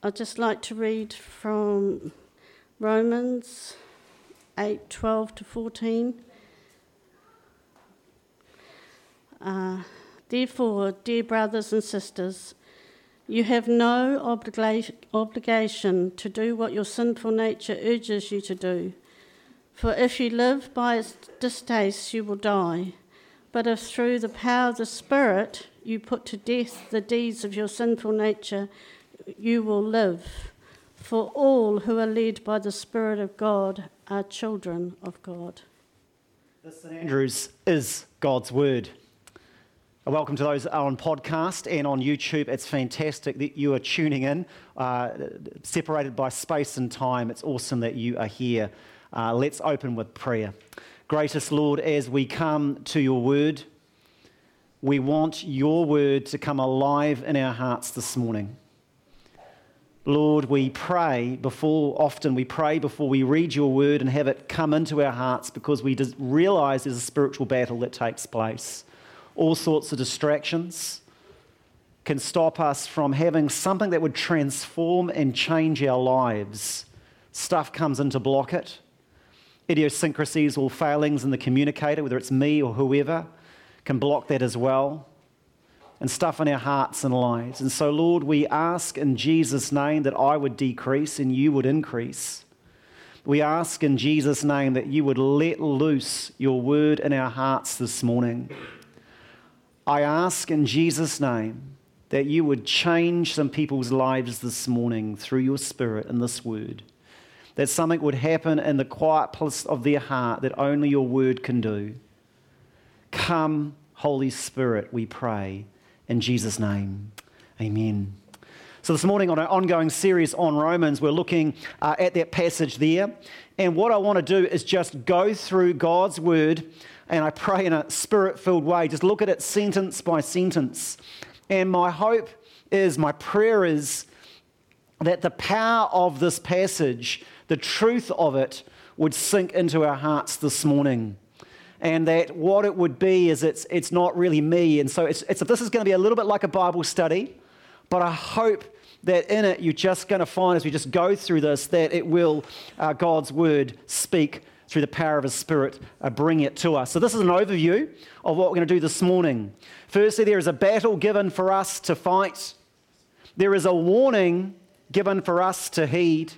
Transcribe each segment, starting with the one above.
I'd just like to read from Romans 8 12 to 14. Uh, Therefore, dear brothers and sisters, you have no obliga- obligation to do what your sinful nature urges you to do. For if you live by its distaste, you will die. But if through the power of the Spirit you put to death the deeds of your sinful nature, you will live. For all who are led by the Spirit of God are children of God. This St Andrews is God's Word. A welcome to those on podcast and on YouTube. It's fantastic that you are tuning in, uh, separated by space and time. It's awesome that you are here. Uh, let's open with prayer. Greatest Lord, as we come to your Word, we want your Word to come alive in our hearts this morning. Lord, we pray before, often we pray before we read your word and have it come into our hearts because we realize there's a spiritual battle that takes place. All sorts of distractions can stop us from having something that would transform and change our lives. Stuff comes in to block it. Idiosyncrasies or failings in the communicator, whether it's me or whoever, can block that as well and stuff in our hearts and lives. And so, Lord, we ask in Jesus' name that I would decrease and you would increase. We ask in Jesus' name that you would let loose your word in our hearts this morning. I ask in Jesus' name that you would change some people's lives this morning through your spirit and this word. That something would happen in the quiet place of their heart that only your word can do. Come, Holy Spirit, we pray. In Jesus' name, amen. So, this morning, on our ongoing series on Romans, we're looking uh, at that passage there. And what I want to do is just go through God's word, and I pray in a spirit filled way, just look at it sentence by sentence. And my hope is, my prayer is, that the power of this passage, the truth of it, would sink into our hearts this morning and that what it would be is it's, it's not really me. And so it's, it's, this is going to be a little bit like a Bible study, but I hope that in it you're just going to find as we just go through this that it will, uh, God's word, speak through the power of His Spirit, uh, bring it to us. So, this is an overview of what we're going to do this morning. Firstly, there is a battle given for us to fight, there is a warning given for us to heed.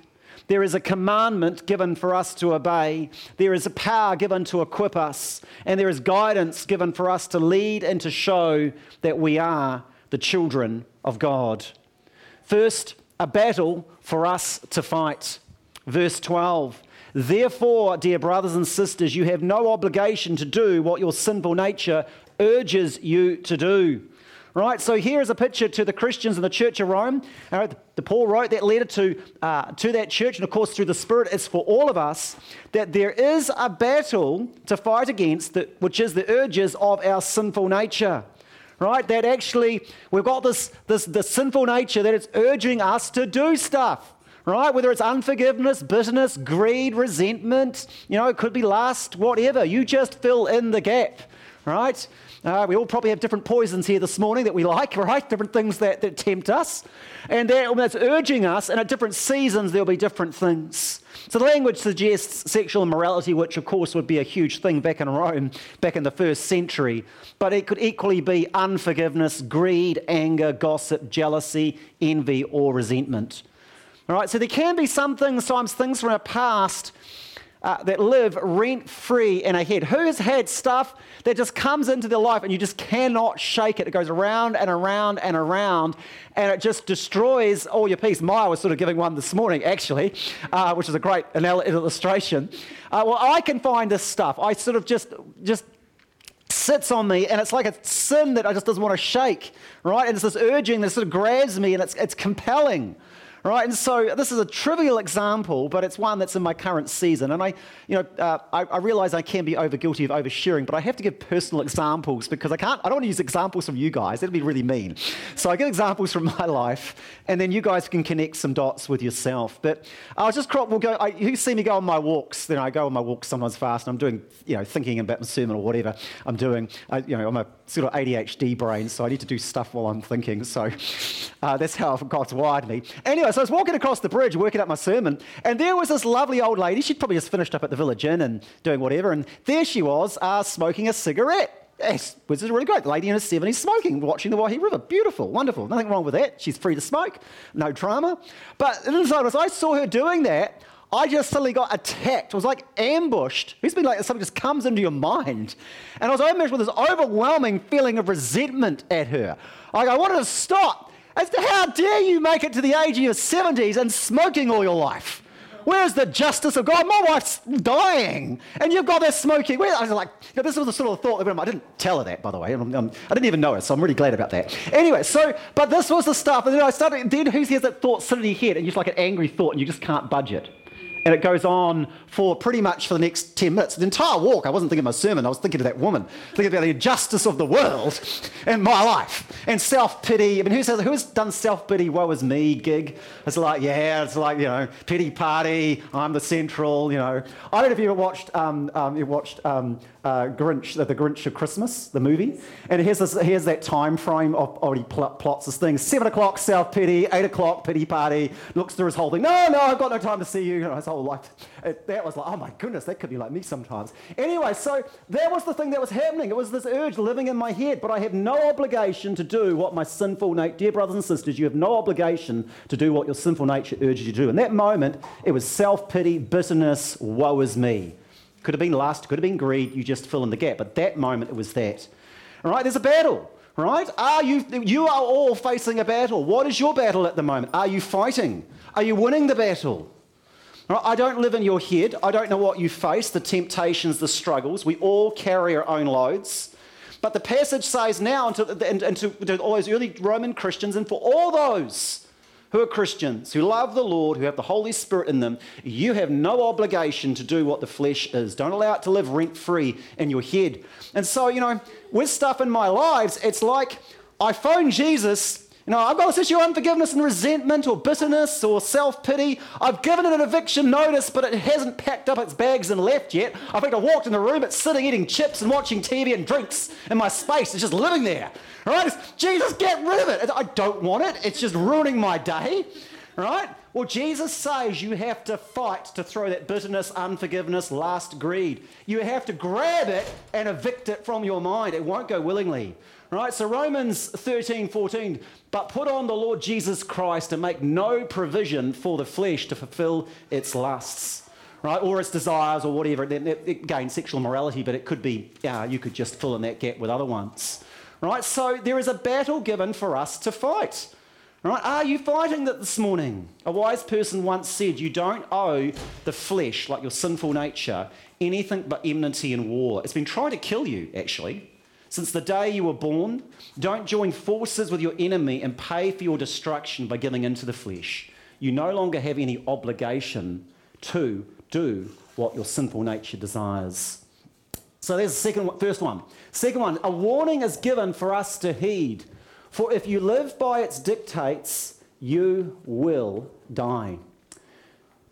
There is a commandment given for us to obey. There is a power given to equip us. And there is guidance given for us to lead and to show that we are the children of God. First, a battle for us to fight. Verse 12. Therefore, dear brothers and sisters, you have no obligation to do what your sinful nature urges you to do. Right? So here is a picture to the Christians in the Church of Rome. Right, the Paul wrote that letter to, uh, to that church, and of course, through the Spirit, it's for all of us that there is a battle to fight against, which is the urges of our sinful nature. Right? That actually, we've got this, this, this sinful nature that it's urging us to do stuff right? Whether it's unforgiveness, bitterness, greed, resentment, you know, it could be lust, whatever. You just fill in the gap, right? Uh, we all probably have different poisons here this morning that we like, right? Different things that, that tempt us. And that, that's urging us, and at different seasons, there'll be different things. So the language suggests sexual immorality, which of course would be a huge thing back in Rome, back in the first century. But it could equally be unforgiveness, greed, anger, gossip, jealousy, envy, or resentment. All right, so there can be some things, sometimes things from our past uh, that live rent free in a head. Who has had stuff that just comes into their life and you just cannot shake it? It goes around and around and around and it just destroys all your peace. Maya was sort of giving one this morning, actually, uh, which is a great illustration. Uh, well, I can find this stuff. I sort of just, just sits on me and it's like a sin that I just doesn't want to shake, right? And it's this urging that sort of grabs me and it's, it's compelling right? And so this is a trivial example, but it's one that's in my current season. And I, you know, uh, I, I, realize I can be over guilty of oversharing, but I have to give personal examples because I can't. I don't want to use examples from you guys. That'd be really mean. So I give examples from my life, and then you guys can connect some dots with yourself. But I'll just crop. We'll go. I, you see me go on my walks. Then I go on my walks sometimes fast, and I'm doing, you know, thinking about my sermon or whatever I'm doing. I, you know, I'm a sort of ADHD brain, so I need to do stuff while I'm thinking. So uh, that's how God's wired me. Anyway, so I was walking across the bridge, working up my sermon, and there was this lovely old lady. She'd probably just finished up at the Village Inn and doing whatever, and there she was, uh, smoking a cigarette. Yes, which is really great. The lady in her 70s smoking, watching the Waihi River. Beautiful, wonderful. Nothing wrong with that. She's free to smoke, no drama. But inside, as I saw her doing that, I just suddenly got attacked. It was like ambushed. It's been like something just comes into your mind. And I was ambushed with this overwhelming feeling of resentment at her. Like I wanted to stop. As to how dare you make it to the age of your 70s and smoking all your life? Where's the justice of God? My wife's dying, and you've got this smoking. Where? I was like, you know, this was the sort of thought that I didn't tell her that, by the way. I'm, I'm, I did not even know her, so I'm really glad about that. Anyway, so, but this was the stuff, and then I started, then who has that thought sit in your head, and just like an angry thought, and you just can't budge it and it goes on for pretty much for the next 10 minutes. The entire walk, I wasn't thinking of my sermon, I was thinking of that woman, thinking about the injustice of the world and my life and self pity. I mean, who's, who's done self pity, woe is me gig? It's like, yeah, it's like, you know, pity party, I'm the central, you know. I don't know if you ever watched, um, um, you watched um, uh, Grinch, the, Grinch of Christmas, the movie. And here's, this, here's that time frame of, oh, he pl- plots this thing. Seven o'clock, self pity. Eight o'clock, pity party. Looks through his whole thing. No, no, I've got no time to see you. you know, his whole life. It, that was like, oh my goodness, that could be like me sometimes. Anyway, so that was the thing that was happening. It was this urge living in my head, but I have no obligation to do what my sinful nature, dear brothers and sisters, you have no obligation to do what your sinful nature urges you to do. In that moment, it was self pity, bitterness, woe is me. Could have been lust, could have been greed, you just fill in the gap. But that moment, it was that. All right, there's a battle, right? Are you, you are all facing a battle. What is your battle at the moment? Are you fighting? Are you winning the battle? I don't live in your head. I don't know what you face, the temptations, the struggles. We all carry our own loads. But the passage says now, and to, and, and to all those early Roman Christians, and for all those who are Christians, who love the Lord, who have the Holy Spirit in them, you have no obligation to do what the flesh is. Don't allow it to live rent free in your head. And so, you know, with stuff in my lives, it's like I phone Jesus. You know, I've got this issue of unforgiveness and resentment or bitterness or self pity. I've given it an eviction notice, but it hasn't packed up its bags and left yet. I think I walked in the room, it's sitting eating chips and watching TV and drinks in my space. It's just living there. Right? Jesus, get rid of it. I don't want it. It's just ruining my day. Right? Well, Jesus says you have to fight to throw that bitterness, unforgiveness, lust, greed. You have to grab it and evict it from your mind. It won't go willingly. Right? So Romans 13, 14, but put on the Lord Jesus Christ and make no provision for the flesh to fulfill its lusts. Right? Or its desires or whatever. Again, sexual morality, but it could be, yeah, you could just fill in that gap with other ones. Right? So there is a battle given for us to fight. Right? Are you fighting that this morning? A wise person once said, You don't owe the flesh, like your sinful nature, anything but enmity and war. It's been trying to kill you, actually. Since the day you were born, don't join forces with your enemy and pay for your destruction by giving into the flesh. You no longer have any obligation to do what your sinful nature desires. So there's the second, first one. Second one, a warning is given for us to heed. For if you live by its dictates, you will die.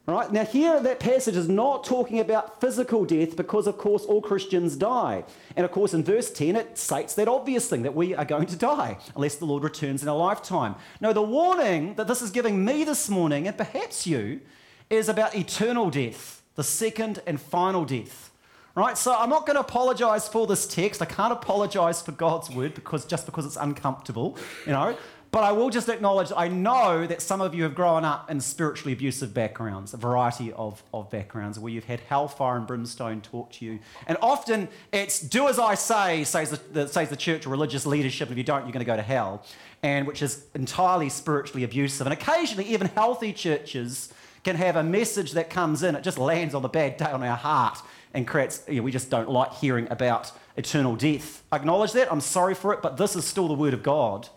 Right, now here that passage is not talking about physical death because, of course, all Christians die. And of course, in verse 10, it states that obvious thing that we are going to die unless the Lord returns in a lifetime. No, the warning that this is giving me this morning, and perhaps you, is about eternal death, the second and final death. Right? So I'm not going to apologize for this text. I can't apologize for God's word because just because it's uncomfortable, you know. But I will just acknowledge I know that some of you have grown up in spiritually abusive backgrounds, a variety of, of backgrounds where you've had hellfire and brimstone taught to you. And often it's do as I say, says the, the, says the church or religious leadership. If you don't, you're going to go to hell. And which is entirely spiritually abusive. And occasionally, even healthy churches can have a message that comes in, it just lands on the bad day on our heart and creates, you know, we just don't like hearing about eternal death. I acknowledge that, I'm sorry for it, but this is still the Word of God.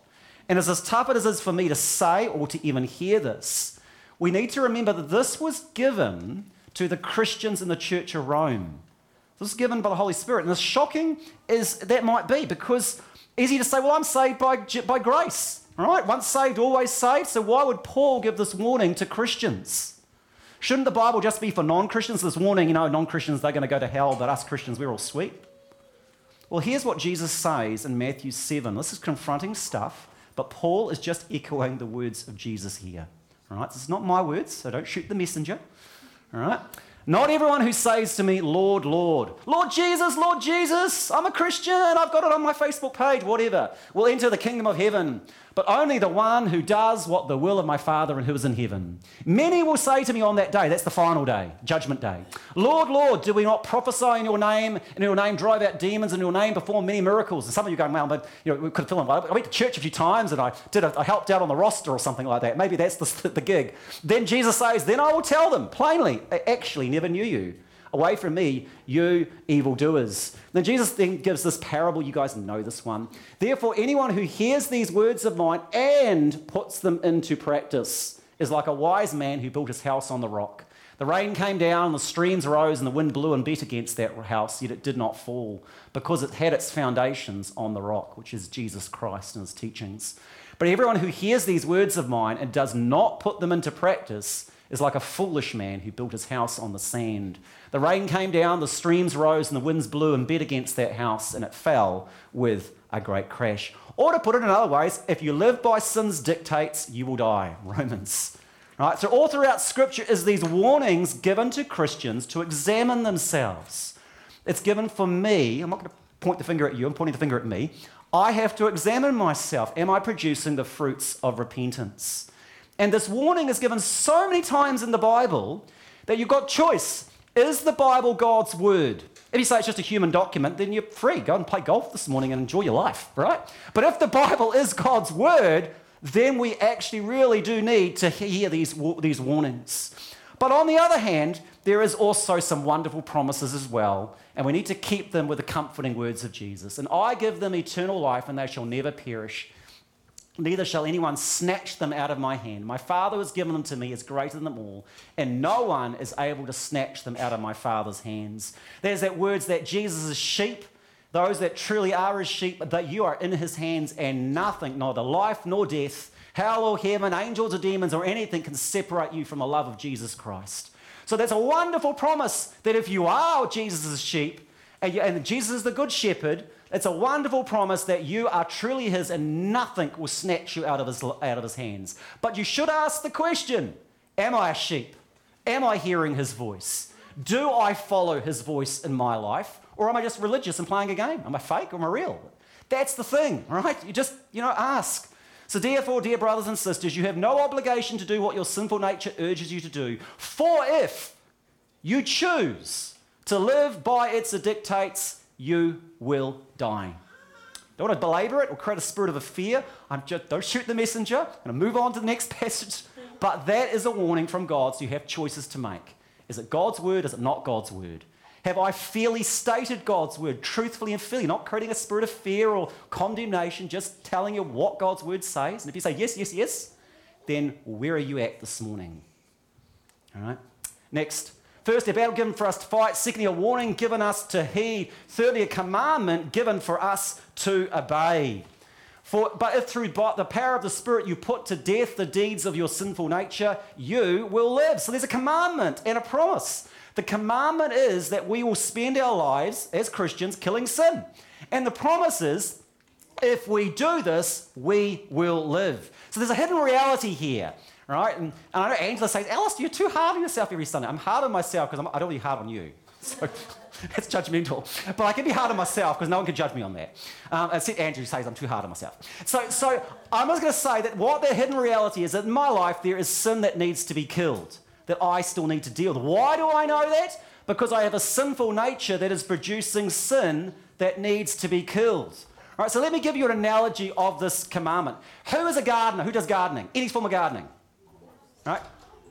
And as, as tough as it is for me to say or to even hear this, we need to remember that this was given to the Christians in the Church of Rome. This was given by the Holy Spirit. And as shocking as that might be, because easy to say, well, I'm saved by, by grace. Right, once saved, always saved. So why would Paul give this warning to Christians? Shouldn't the Bible just be for non Christians? This warning, you know, non Christians, they're going to go to hell, but us Christians, we're all sweet. Well, here's what Jesus says in Matthew 7. This is confronting stuff, but Paul is just echoing the words of Jesus here. All right, this is not my words, so don't shoot the messenger. All right. Not everyone who says to me, Lord, Lord, Lord Jesus, Lord Jesus, I'm a Christian, I've got it on my Facebook page, whatever, will enter the kingdom of heaven but only the one who does what the will of my Father and who is in heaven. Many will say to me on that day, that's the final day, judgment day, Lord, Lord, do we not prophesy in your name, and in your name drive out demons, in your name perform many miracles? And some of you are going, well, but you know, we could fill in. I went to church a few times and I did a, I helped out on the roster or something like that. Maybe that's the, the gig. Then Jesus says, then I will tell them plainly, I actually never knew you. Away from me, you evildoers. Then Jesus then gives this parable. You guys know this one. Therefore, anyone who hears these words of mine and puts them into practice is like a wise man who built his house on the rock. The rain came down, the streams rose, and the wind blew and beat against that house, yet it did not fall, because it had its foundations on the rock, which is Jesus Christ and his teachings. But everyone who hears these words of mine and does not put them into practice is like a foolish man who built his house on the sand. The rain came down, the streams rose, and the winds blew and beat against that house, and it fell with a great crash. Or to put it in other ways, if you live by sin's dictates, you will die. Romans. Right? So all throughout Scripture is these warnings given to Christians to examine themselves. It's given for me. I'm not going to point the finger at you. I'm pointing the finger at me. I have to examine myself. Am I producing the fruits of repentance? And this warning is given so many times in the Bible that you've got choice. Is the Bible God's word? If you say it's just a human document, then you're free. Go and play golf this morning and enjoy your life, right? But if the Bible is God's word, then we actually really do need to hear these, these warnings. But on the other hand, there is also some wonderful promises as well, and we need to keep them with the comforting words of Jesus. And I give them eternal life, and they shall never perish, neither shall anyone snatch them out of my hand. My Father who has given them to me is greater than them all, and no one is able to snatch them out of my Father's hands. There's that words that Jesus is sheep, those that truly are his sheep, that you are in his hands, and nothing, neither life nor death, hell or heaven, angels or demons, or anything can separate you from the love of Jesus Christ. So that's a wonderful promise that if you are Jesus' sheep, and, Jesus is the good shepherd, it's a wonderful promise that you are truly His and nothing will snatch you out of His, out of his hands. But you should ask the question Am I a sheep? Am I hearing His voice? Do I follow His voice in my life? Or am I just religious and playing a game? Am I fake or am I real? That's the thing, right? You just, you know, ask. So, therefore, dear brothers and sisters, you have no obligation to do what your sinful nature urges you to do. For if you choose to live by its dictates, you will die. Don't want to belabor it or create a spirit of a fear. I'm just, don't shoot the messenger. To move on to the next passage. But that is a warning from God, so you have choices to make. Is it God's word? Is it not God's word? Have I fairly stated God's word truthfully and fairly, not creating a spirit of fear or condemnation, just telling you what God's word says? And if you say yes, yes, yes, then where are you at this morning? All right. Next, First, a battle given for us to fight. Secondly, a warning given us to heed. Thirdly, a commandment given for us to obey. For, but if through the power of the Spirit you put to death the deeds of your sinful nature, you will live. So there's a commandment and a promise. The commandment is that we will spend our lives as Christians killing sin. And the promise is if we do this, we will live. So there's a hidden reality here right? And, and I know Angela says, Alice, you're too hard on yourself every Sunday. I'm hard on myself because I don't be hard on you. So that's judgmental. But I can be hard on myself because no one can judge me on that. Um, except Andrew says I'm too hard on myself. So, so I'm just going to say that what the hidden reality is that in my life there is sin that needs to be killed, that I still need to deal with. Why do I know that? Because I have a sinful nature that is producing sin that needs to be killed. All right, so let me give you an analogy of this commandment. Who is a gardener? Who does gardening? Any form of gardening? Right?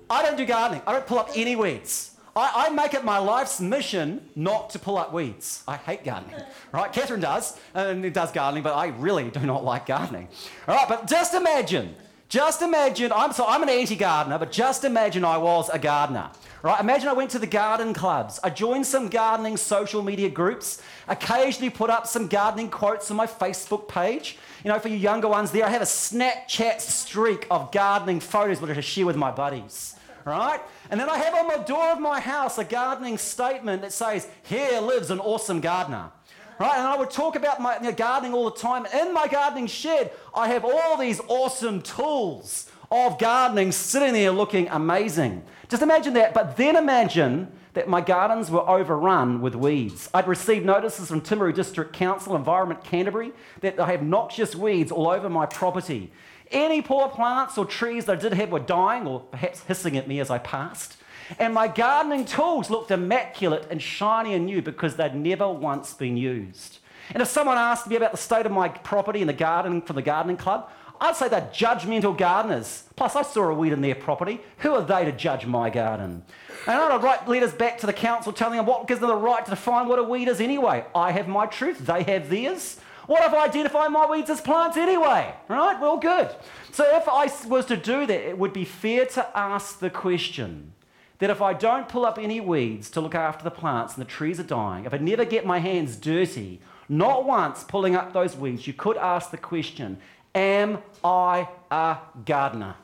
I don't do gardening. I don't pull up any weeds. I, I, make it my life's mission not to pull up weeds. I hate gardening, right? Catherine does, and does gardening, but I really do not like gardening. All right, but just imagine, just imagine, I'm, so I'm an anti-gardener, but just imagine I was a gardener. Right? Imagine I went to the garden clubs. I joined some gardening social media groups, occasionally put up some gardening quotes on my Facebook page. You know, for you younger ones there, I have a Snapchat streak of gardening photos which I share with my buddies. Right? And then I have on the door of my house a gardening statement that says, Here lives an awesome gardener. Right? And I would talk about my you know, gardening all the time. In my gardening shed, I have all these awesome tools of gardening sitting there looking amazing. Just imagine that, but then imagine that my gardens were overrun with weeds. I'd received notices from Timaru District Council, Environment Canterbury, that I have noxious weeds all over my property. Any poor plants or trees that I did have were dying or perhaps hissing at me as I passed. And my gardening tools looked immaculate and shiny and new because they'd never once been used. And if someone asked me about the state of my property and the garden from the gardening club, I'd say they're judgmental gardeners. Plus, I saw a weed in their property. Who are they to judge my garden? And I'd write letters back to the council telling them what gives them the right to define what a weed is anyway. I have my truth, they have theirs. What if I identify my weeds as plants anyway? Right? Well, good. So if I was to do that, it would be fair to ask the question that if I don't pull up any weeds to look after the plants and the trees are dying, if I never get my hands dirty, not once pulling up those weeds, you could ask the question Am I a gardener?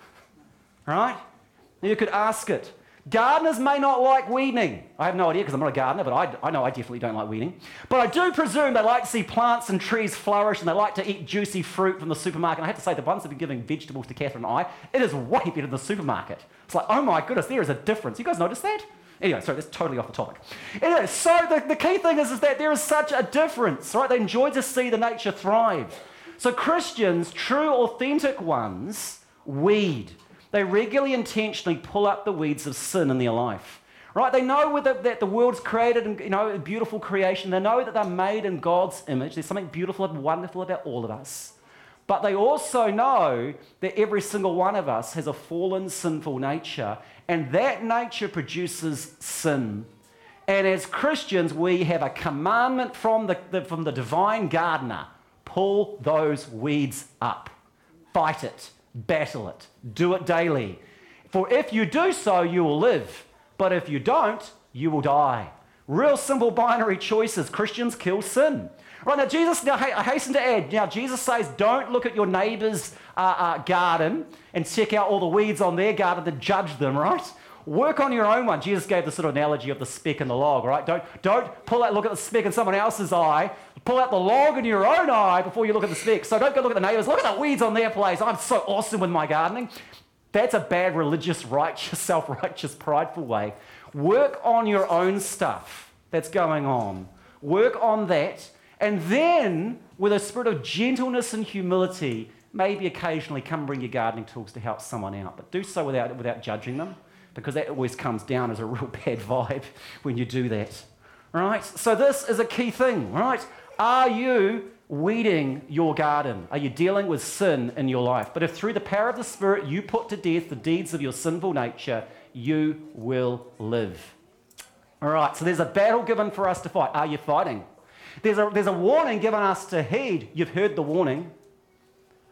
Right? You could ask it. Gardeners may not like weeding. I have no idea because I'm not a gardener, but I, I know I definitely don't like weeding. But I do presume they like to see plants and trees flourish and they like to eat juicy fruit from the supermarket. And I have to say, the ones that have been giving vegetables to Catherine and I, it is way better than the supermarket. It's like, oh my goodness, there is a difference. You guys notice that? Anyway, sorry, that's totally off the topic. Anyway, so the, the key thing is, is that there is such a difference, right? They enjoy to see the nature thrive. So Christians, true, authentic ones, weed. They regularly, intentionally pull up the weeds of sin in their life. Right? They know that the world's created and you know, a beautiful creation. They know that they're made in God's image. There's something beautiful and wonderful about all of us. But they also know that every single one of us has a fallen, sinful nature, and that nature produces sin. And as Christians, we have a commandment from the, the from the divine gardener pull those weeds up, fight it, battle it, do it daily. For if you do so, you will live. But if you don't, you will die. Real simple binary choices. Christians kill sin. Right now, Jesus, now I hasten to add, now Jesus says, don't look at your neighbor's uh, uh, garden and check out all the weeds on their garden to judge them, right? Work on your own one. Jesus gave the sort of analogy of the speck in the log, right? Don't, don't pull out, look at the speck in someone else's eye. Pull out the log in your own eye before you look at the speck. So don't go look at the neighbors. Look at the weeds on their place. I'm so awesome with my gardening. That's a bad religious, righteous, self righteous, prideful way. Work on your own stuff that's going on. Work on that. And then, with a spirit of gentleness and humility, maybe occasionally come bring your gardening tools to help someone out. But do so without, without judging them because that always comes down as a real bad vibe when you do that. Right? So, this is a key thing, right? Are you weeding your garden? Are you dealing with sin in your life? But if through the power of the Spirit you put to death the deeds of your sinful nature, you will live. All right, so there's a battle given for us to fight. Are you fighting? There's a, there's a warning given us to heed. You've heard the warning,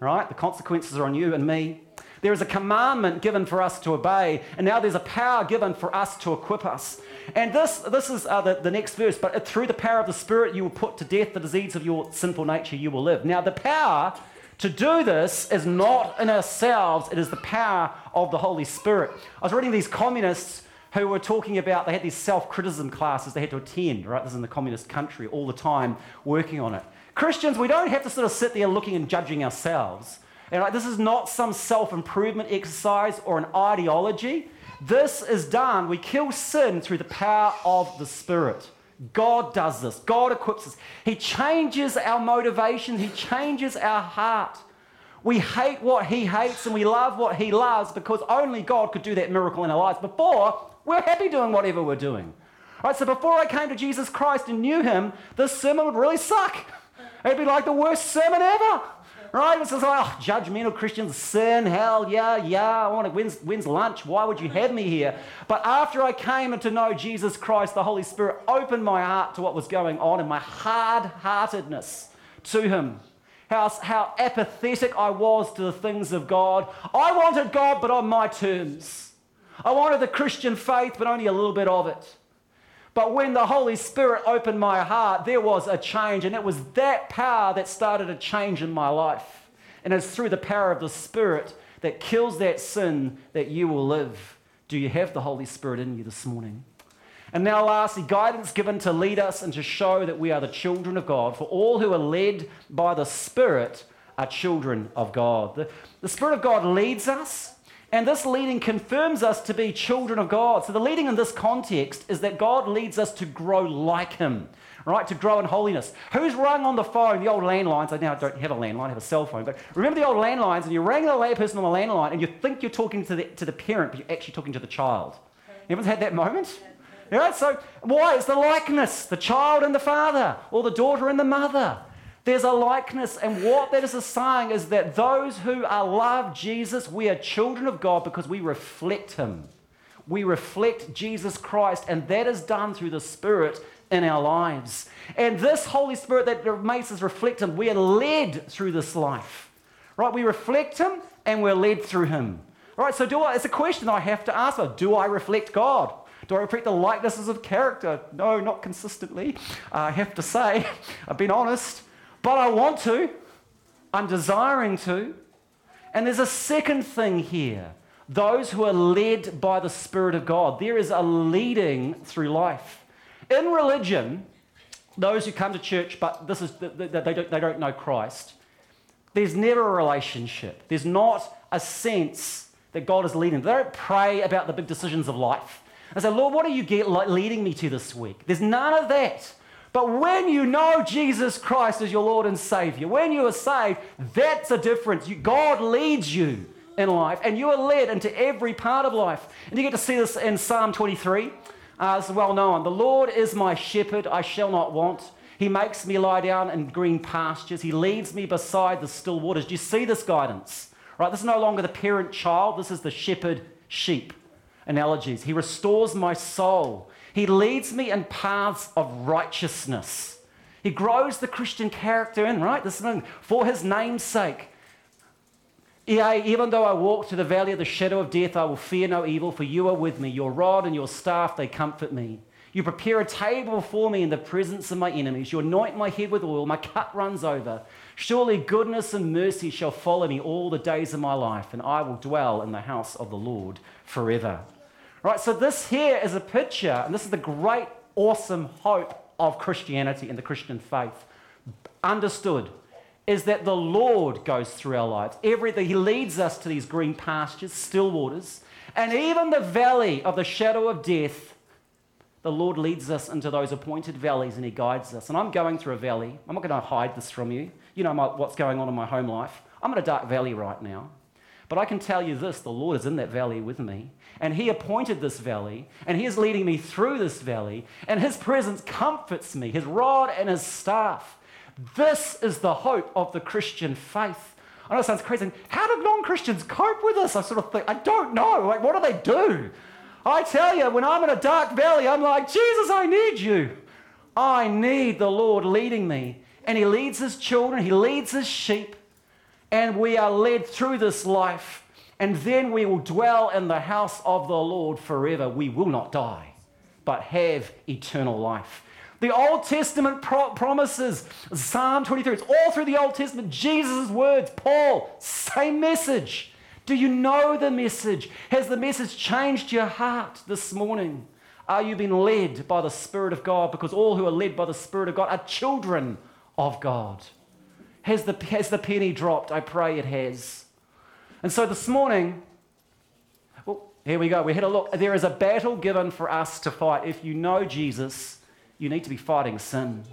right? The consequences are on you and me. There is a commandment given for us to obey, and now there's a power given for us to equip us. And this, this is uh, the, the next verse, but through the power of the Spirit, you will put to death the disease of your sinful nature, you will live. Now, the power to do this is not in ourselves, it is the power of the Holy Spirit. I was reading these communists who were talking about they had these self criticism classes they had to attend, right? This is in the communist country all the time working on it. Christians, we don't have to sort of sit there looking and judging ourselves. And like, this is not some self improvement exercise or an ideology. This is done. We kill sin through the power of the Spirit. God does this. God equips us. He changes our motivation, He changes our heart. We hate what He hates and we love what He loves because only God could do that miracle in our lives. Before, we're happy doing whatever we're doing. All right, so before I came to Jesus Christ and knew Him, this sermon would really suck. It'd be like the worst sermon ever. Right? It's like, oh, judgmental Christians, sin, hell, yeah, yeah. I want to, when's, when's lunch? Why would you have me here? But after I came to know Jesus Christ, the Holy Spirit opened my heart to what was going on and my hard heartedness to Him. How, how apathetic I was to the things of God. I wanted God, but on my terms. I wanted the Christian faith, but only a little bit of it. But when the Holy Spirit opened my heart, there was a change. And it was that power that started a change in my life. And it's through the power of the Spirit that kills that sin that you will live. Do you have the Holy Spirit in you this morning? And now, lastly, guidance given to lead us and to show that we are the children of God. For all who are led by the Spirit are children of God. The, the Spirit of God leads us, and this leading confirms us to be children of God. So, the leading in this context is that God leads us to grow like Him right? To grow in holiness. Who's rung on the phone, the old landlines? I now don't have a landline, I have a cell phone. But remember the old landlines, and you rang the person on the landline, and you think you're talking to the, to the parent, but you're actually talking to the child. Everyone's had that moment? Yeah, so why? It's the likeness, the child and the father, or the daughter and the mother. There's a likeness, and what that is saying is that those who are love Jesus, we are children of God because we reflect Him. We reflect Jesus Christ, and that is done through the Spirit in our lives. And this Holy Spirit that makes us reflect Him, we are led through this life. Right? We reflect Him and we're led through Him. Right? So do I, it's a question I have to ask. Do I reflect God? Do I reflect the likenesses of character? No, not consistently. I have to say, I've been honest, but I want to. I'm desiring to. And there's a second thing here those who are led by the Spirit of God. There is a leading through life. In religion, those who come to church, but this is, they, don't, they don't know Christ, there's never a relationship. There's not a sense that God is leading. They don't pray about the big decisions of life. I say, Lord, what are you leading me to this week? There's none of that. But when you know Jesus Christ as your Lord and Savior, when you are saved, that's a difference. You, God leads you in life, and you are led into every part of life. And you get to see this in Psalm 23 uh, it's well known. The Lord is my shepherd, I shall not want. He makes me lie down in green pastures. He leads me beside the still waters. Do you see this guidance? Right, this is no longer the parent child, this is the shepherd sheep analogies. He restores my soul. He leads me in paths of righteousness. He grows the Christian character in, right? This is for his name's sake. Yea, even though I walk to the valley of the shadow of death, I will fear no evil, for you are with me. Your rod and your staff, they comfort me. You prepare a table for me in the presence of my enemies. You anoint my head with oil, my cup runs over. Surely goodness and mercy shall follow me all the days of my life, and I will dwell in the house of the Lord forever. Right, so this here is a picture, and this is the great, awesome hope of Christianity and the Christian faith. Understood is that the Lord goes through our lives. Everything, He leads us to these green pastures, still waters, and even the valley of the shadow of death. The Lord leads us into those appointed valleys and He guides us. And I'm going through a valley. I'm not going to hide this from you. You know my, what's going on in my home life. I'm in a dark valley right now. But I can tell you this the Lord is in that valley with me. And He appointed this valley, and He is leading me through this valley, and His presence comforts me, His rod and His staff. This is the hope of the Christian faith. I know it sounds crazy. How do non Christians cope with this? I sort of think, I don't know. Like, what do they do? I tell you, when I'm in a dark valley, I'm like, Jesus, I need you. I need the Lord leading me. And He leads His children, He leads His sheep, and we are led through this life. And then we will dwell in the house of the Lord forever. We will not die, but have eternal life. The Old Testament pro- promises, Psalm 23, it's all through the Old Testament, Jesus' words, Paul, same message. Do you know the message? Has the message changed your heart this morning? Are you being led by the Spirit of God? Because all who are led by the Spirit of God are children of God. Has the, has the penny dropped? I pray it has. And so this morning, well, here we go. We had a look. There is a battle given for us to fight. If you know Jesus, you need to be fighting sin.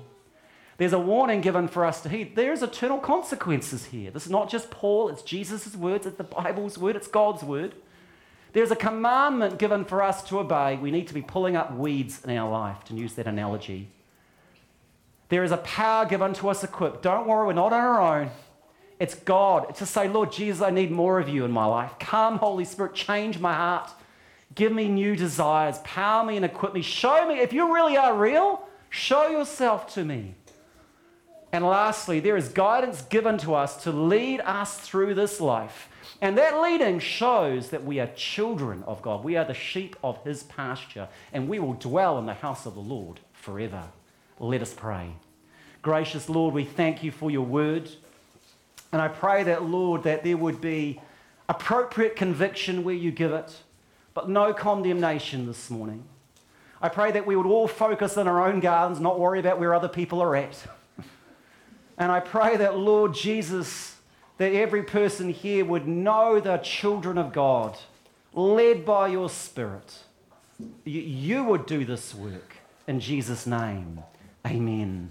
There's a warning given for us to heed. There's eternal consequences here. This is not just Paul, it's Jesus' words, it's the Bible's word, it's God's word. There's a commandment given for us to obey. We need to be pulling up weeds in our life, to use that analogy. There is a power given to us equipped. Don't worry, we're not on our own. It's God. It's to say, Lord Jesus, I need more of you in my life. Come, Holy Spirit, change my heart. Give me new desires. Power me and equip me. Show me, if you really are real, show yourself to me. And lastly, there is guidance given to us to lead us through this life. And that leading shows that we are children of God. We are the sheep of his pasture, and we will dwell in the house of the Lord forever. Let us pray. Gracious Lord, we thank you for your word. And I pray that, Lord, that there would be appropriate conviction where you give it but no condemnation this morning. I pray that we would all focus in our own gardens, not worry about where other people are at. And I pray that, Lord Jesus, that every person here would know the children of God, led by your Spirit. You would do this work. In Jesus' name, amen.